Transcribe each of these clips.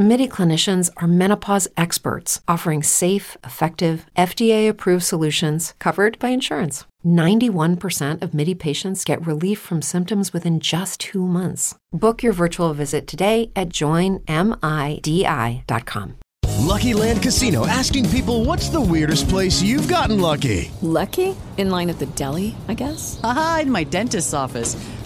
MIDI clinicians are menopause experts offering safe, effective, FDA approved solutions covered by insurance. 91% of MIDI patients get relief from symptoms within just two months. Book your virtual visit today at joinmidi.com. Lucky Land Casino asking people what's the weirdest place you've gotten lucky? Lucky? In line at the deli, I guess? Aha, in my dentist's office.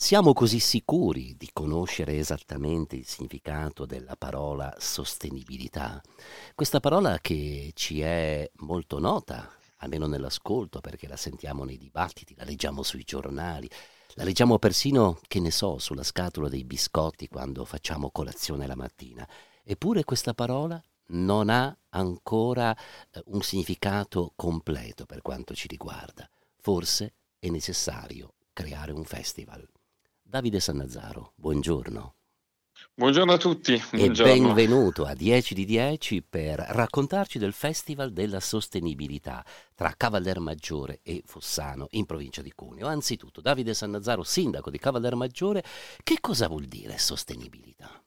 Siamo così sicuri di conoscere esattamente il significato della parola sostenibilità. Questa parola che ci è molto nota, almeno nell'ascolto, perché la sentiamo nei dibattiti, la leggiamo sui giornali, la leggiamo persino, che ne so, sulla scatola dei biscotti quando facciamo colazione la mattina. Eppure questa parola non ha ancora eh, un significato completo per quanto ci riguarda. Forse è necessario creare un festival. Davide Sannazzaro, buongiorno. Buongiorno a tutti. Buongiorno. E benvenuto a 10 di 10 per raccontarci del Festival della Sostenibilità tra Cavallermaggiore e Fossano in provincia di Cuneo. Anzitutto, Davide Sannazzaro, sindaco di Cavallermaggiore, che cosa vuol dire sostenibilità?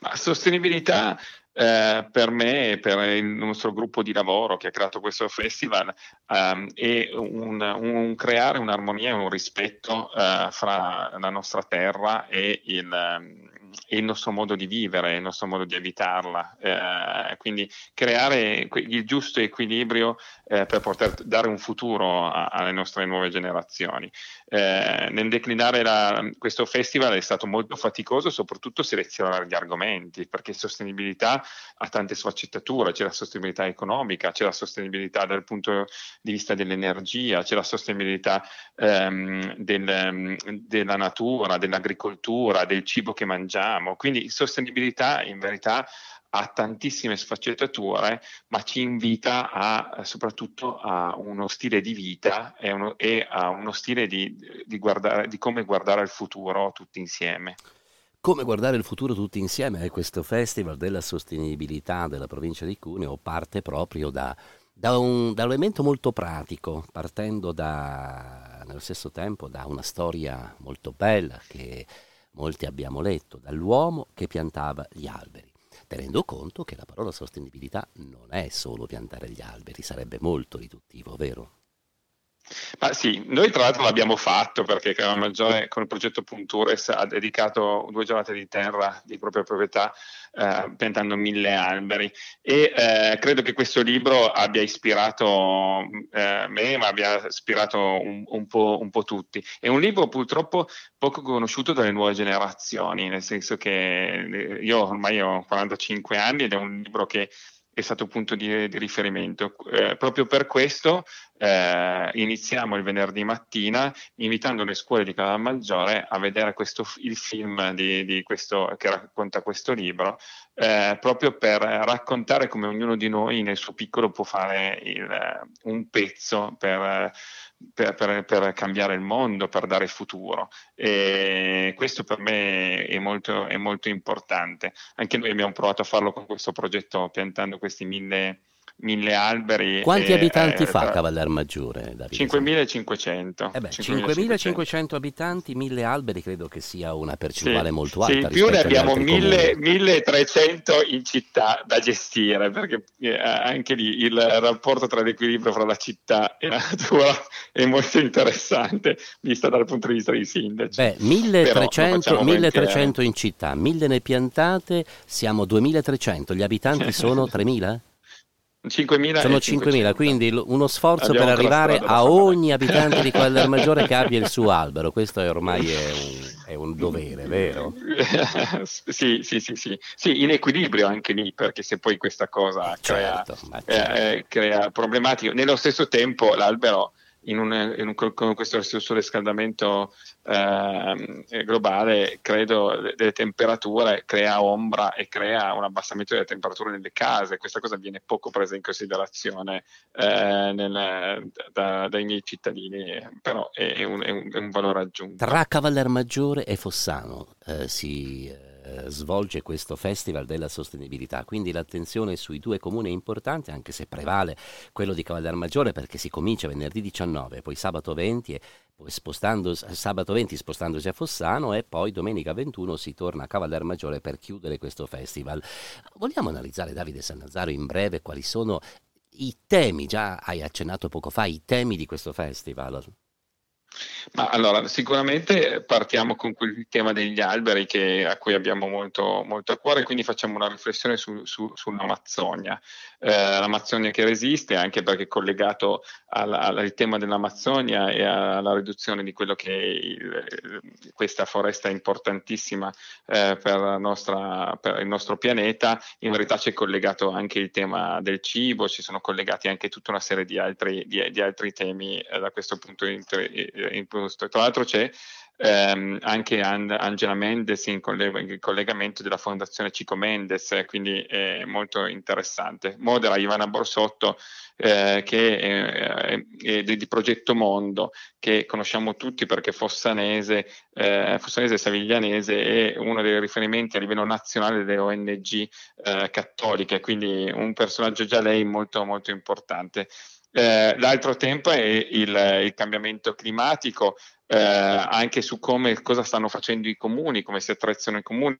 Ma sostenibilità eh, per me e per il nostro gruppo di lavoro che ha creato questo festival um, è un, un, creare un'armonia e un rispetto uh, fra la nostra terra e il, um, il, nostro modo di vivere, il nostro modo di abitarla. Uh, quindi creare il giusto equilibrio uh, per poter dare un futuro a, alle nostre nuove generazioni. Nel declinare la, questo festival è stato molto faticoso, soprattutto selezionare gli argomenti, perché sostenibilità ha tante sfaccettature, c'è la sostenibilità economica, c'è la sostenibilità dal punto di vista dell'energia, c'è la sostenibilità ehm, del, della natura, dell'agricoltura, del cibo che mangiamo. Quindi sostenibilità in verità ha tantissime sfaccettature, ma ci invita a, soprattutto a uno stile di vita e, uno, e a uno stile di, di, guardare, di come guardare al futuro tutti insieme. Come guardare il futuro tutti insieme? Questo Festival della Sostenibilità della provincia di Cuneo parte proprio da, da, un, da un, elemento molto pratico, partendo da, nello stesso tempo da una storia molto bella che molti abbiamo letto, dall'uomo che piantava gli alberi tenendo conto che la parola sostenibilità non è solo piantare gli alberi, sarebbe molto riduttivo, vero? Ma sì, noi tra l'altro l'abbiamo fatto perché Canale Maggiore con il progetto Puntures ha dedicato due giornate di terra di propria proprietà eh, piantando mille alberi e eh, credo che questo libro abbia ispirato eh, me ma abbia ispirato un, un, po', un, po', tutti. È un libro purtroppo poco conosciuto dalle nuove generazioni, nel senso che eh, io ormai ho 45 anni ed è un libro che è stato punto di, di riferimento. Eh, proprio per questo eh, iniziamo il venerdì mattina invitando le scuole di Calamaggiore a vedere questo, il film di, di questo, che racconta questo libro, eh, proprio per raccontare come ognuno di noi nel suo piccolo può fare il, un pezzo per per, per, per, cambiare il mondo, per dare futuro. E questo per me è molto, è molto importante. Anche noi abbiamo provato a farlo con questo progetto piantando questi mille mille alberi. Quanti e, abitanti eh, fa Cavaller Maggiore? 5.500. Eh 5.500 abitanti, mille alberi credo che sia una percentuale sì, molto alta. Sì, più ne abbiamo 1.300 in città da gestire, perché eh, anche lì il rapporto tra l'equilibrio fra la città e la natura è molto interessante, vista dal punto di vista dei sindaci. Beh, 1.300, 1300 in città, 1.000 ne piantate, siamo 2.300, gli abitanti sono 3.000? 5.000 sono 5.000, quindi uno sforzo per arrivare a ogni abitante di Quadra Maggiore che abbia il suo albero. Questo è ormai è un, è un dovere, vero? sì, sì, sì, sì, sì. in equilibrio anche lì, perché se poi questa cosa crea, certo, certo. Eh, crea problematiche, nello stesso tempo l'albero in un, in un, con questo surriscaldamento eh, globale, credo, delle temperature crea ombra e crea un abbassamento delle temperature nelle case. Questa cosa viene poco presa in considerazione eh, nel, da, dai miei cittadini, però è un, è un, è un valore aggiunto. Tra Cavallermaggiore e Fossano eh, si eh, svolge questo Festival della Sostenibilità, quindi l'attenzione sui due comuni è importante, anche se prevale quello di Cavallermaggiore perché si comincia venerdì 19, poi sabato 20 e poi sabato 20 spostandosi a Fossano e poi domenica 21 si torna a Cavallermaggiore per chiudere questo festival. Vogliamo analizzare Davide Sannazzaro in breve quali sono i temi, già hai accennato poco fa, i temi di questo festival? Ma allora, sicuramente partiamo con il tema degli alberi che, a cui abbiamo molto, molto, a cuore, quindi facciamo una riflessione su, su, sull'Amazzonia. Eh, L'Amazzonia che resiste, anche perché è collegato al, al, tema dell'Amazzonia e alla riduzione di quello che è il, questa foresta importantissima eh, per, nostra, per, il nostro pianeta, in verità c'è collegato anche il tema del cibo, ci sono collegati anche tutta una serie di altri, di, di altri temi eh, da questo punto di vista imposto. Tra l'altro c'è ehm, anche Angela Mendes in, in, collegamento della fondazione Cico Mendes, quindi è molto interessante. Modera Ivana Borsotto eh, che è, è, di Progetto Mondo, che conosciamo tutti perché Fossanese, eh, Fossanese Saviglianese è uno dei riferimenti a livello nazionale delle ONG eh, cattoliche, quindi un personaggio già lei molto molto importante. Eh, l'altro tempo è il, il cambiamento climatico, eh, anche su come cosa stanno facendo i comuni, come si attrezzano i comuni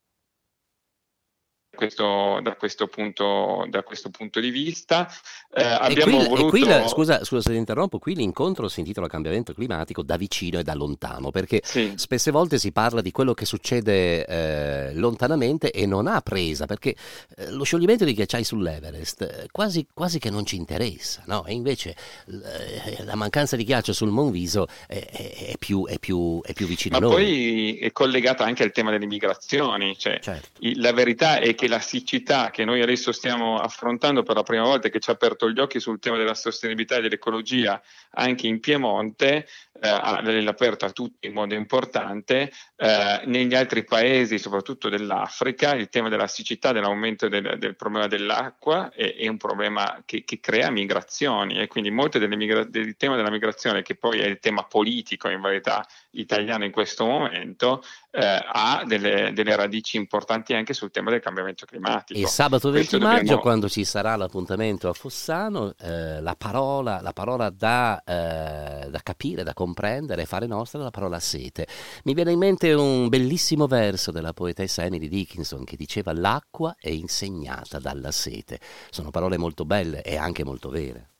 questo, da, questo punto, da, questo punto, di vista. Eh, abbiamo qui, voluto... qui la, scusa, scusa, se ti interrompo, qui l'incontro si intitola Cambiamento climatico da vicino e da lontano, perché sì. spesse volte si parla di quello che succede eh, lontanamente e non ha presa, perché eh, lo scioglimento di ghiacciai sull'Everest eh, quasi, quasi, che non ci interessa, no? e invece eh, la mancanza di ghiaccio sul Monviso è, è, è, più, è più, più, vicino Ma a noi. poi è collegata anche al tema delle migrazioni, cioè, certo. la verità è che che la siccità che noi adesso stiamo affrontando per la prima volta, che ci ha aperto gli occhi sul tema della sostenibilità e dell'ecologia anche in Piemonte, eh, l'aperto a tutti in modo importante, eh, negli altri paesi, soprattutto dell'Africa, il tema della siccità, dell'aumento del, del problema dell'acqua è, è un problema che, che, crea migrazioni e quindi molto migra- del tema della migrazione, che poi è il tema politico in verità italiano in questo momento, eh, ha delle, delle, radici importanti anche sul tema del cambiamento climatico. E sabato 20 Questo maggio, dobbiamo... quando ci sarà l'appuntamento a Fossano, eh, la, parola, la parola da, eh, da, capire, da comprendere, fare nostra è la parola sete. Mi viene in mente un bellissimo verso della poetessa Emily Dickinson che diceva l'acqua è insegnata dalla sete. Sono parole molto belle e anche molto vere.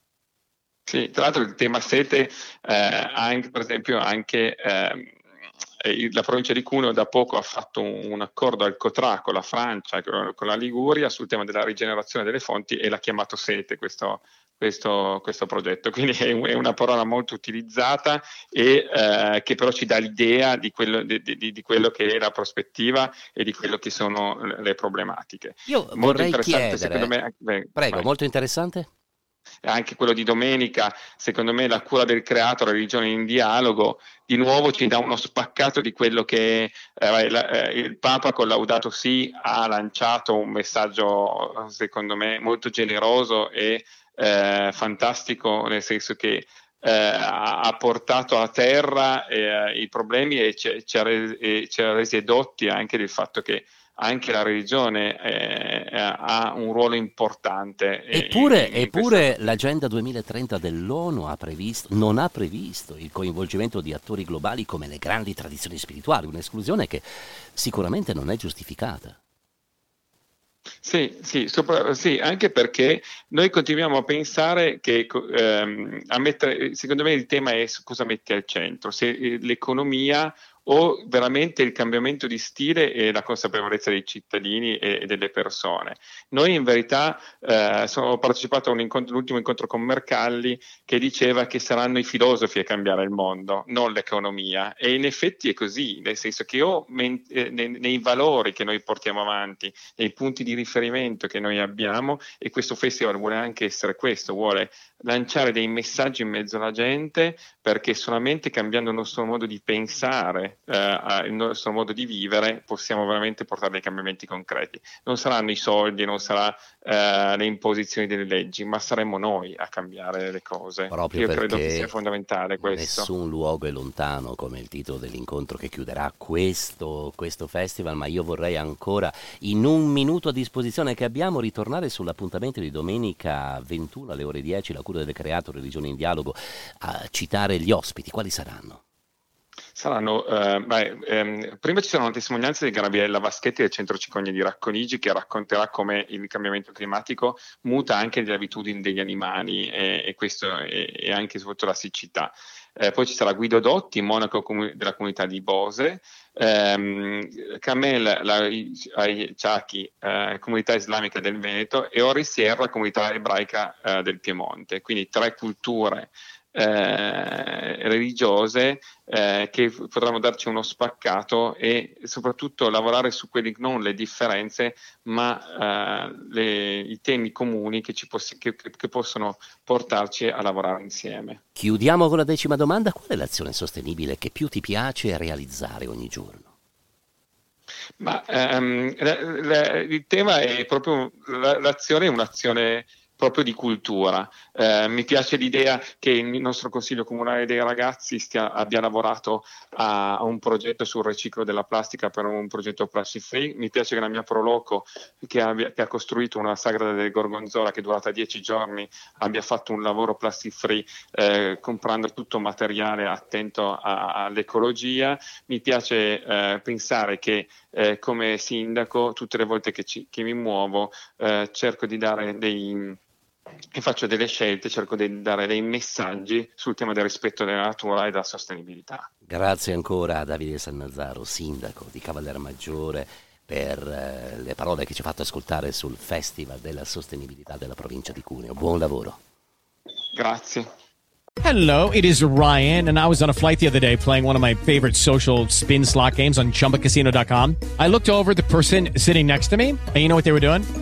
Sì, tra l'altro il tema sete, eh, anche, per esempio, anche eh, la provincia di Cuneo da poco ha fatto un, un accordo al COTRA con la Francia, con, con la Liguria sul tema della rigenerazione delle fonti e l'ha chiamato sete questo, questo, questo, progetto. Quindi è, è, una parola molto utilizzata e eh, che però ci dà l'idea di quello, di, di, di quello, che è la prospettiva e di quello che sono le problematiche. Io molto vorrei chiedere, me, beh, prego, vai. molto interessante anche quello di domenica, secondo me la cura del creato, la religione in dialogo, di nuovo ci dà uno spaccato di quello che eh, la, eh, il Papa con Laudato Si ha lanciato un messaggio, secondo me, molto generoso e eh, fantastico, nel senso che eh, ha portato a terra eh, i problemi e ci, ha resi, ci ha resi edotti anche del fatto che anche la religione eh, eh ha un ruolo importante. Eppure, in, in eppure questa... l'Agenda 2030 dell'ONU ha previsto, non ha previsto il coinvolgimento di attori globali come le grandi tradizioni spirituali, un'esclusione che sicuramente non è giustificata. Sì, sì, sopra, sì, anche perché noi continuiamo a pensare che ehm, a mettere, secondo me il tema è cosa metti al centro, se eh, l'economia o veramente il cambiamento di stile e la consapevolezza dei cittadini e, delle persone. Noi in verità eh, ho partecipato all'ultimo incontro con Mercalli che diceva che saranno i filosofi a cambiare il mondo, non l'economia e in effetti è così, nel senso che o men- eh, nei, nei valori che noi portiamo avanti, nei punti di riferimento che noi abbiamo e questo festival vuole anche essere questo, vuole lanciare dei messaggi in mezzo alla gente perché solamente cambiando il nostro modo di pensare, eh, il nostro modo di vivere, possiamo veramente portare dei cambiamenti concreti. Non saranno i soldi, non saranno eh, le imposizioni delle leggi, ma saremo noi a cambiare le cose. Proprio Io credo che sia fondamentale questo. Nessun luogo è lontano, come il titolo dell'incontro che chiuderà questo, questo festival, ma io vorrei ancora, in un minuto a disposizione che abbiamo, ritornare sull'appuntamento di domenica 21 alle ore 10, la cura del creato Religione in Dialogo, a citare gli ospiti. Quali saranno? Saranno, eh, beh, ehm, prima ci saranno testimonianze di Gabriella Vaschetti del Centro Cicogne di Racconigi che racconterà come il cambiamento climatico muta anche le abitudini degli animali e, e questo è, è anche soprattutto la siccità. Eh, poi ci sarà Guido Dotti, monaco comu- della comunità di Bose, ehm, Kamel Ciachi, eh, comunità islamica del Veneto e Ori Sierra, comunità ebraica eh, del Piemonte. Quindi tre culture eh, religiose eh, che potranno darci uno spaccato e soprattutto lavorare su quelli non le differenze ma eh, le, i temi comuni che, poss- che, che, possono portarci a lavorare insieme. Chiudiamo con la decima domanda, qual è l'azione sostenibile che più ti piace realizzare ogni giorno? Ma ehm, la, la, il tema è proprio l'azione è un'azione proprio di cultura. Eh, mi piace l'idea che il nostro Consiglio Comunale dei Ragazzi stia, abbia lavorato a, a, un progetto sul riciclo della plastica per un progetto plastic free. Mi piace che la mia Proloco, che, abbia, che ha costruito una sagra del Gorgonzola che è durata dieci giorni, abbia fatto un lavoro plastic free eh, comprando tutto materiale attento a, all'ecologia. Mi piace eh, pensare che eh, come sindaco, tutte le volte che, ci, che mi muovo, eh, cerco di dare dei e faccio delle scelte, cerco di dare dei messaggi sul tema del rispetto della natura e della sostenibilità. Grazie ancora a Davide Sannazzaro, sindaco di Maggiore, per eh, le parole che ci ha fatto ascoltare sul Festival della Sostenibilità della provincia di Cuneo. Buon lavoro. Grazie. Hello, it is Ryan, and I was on a flight the other day playing one of my favorite social spin slot games on chumbacasino.com. I looked over the person sitting next to me, and you know what they were doing?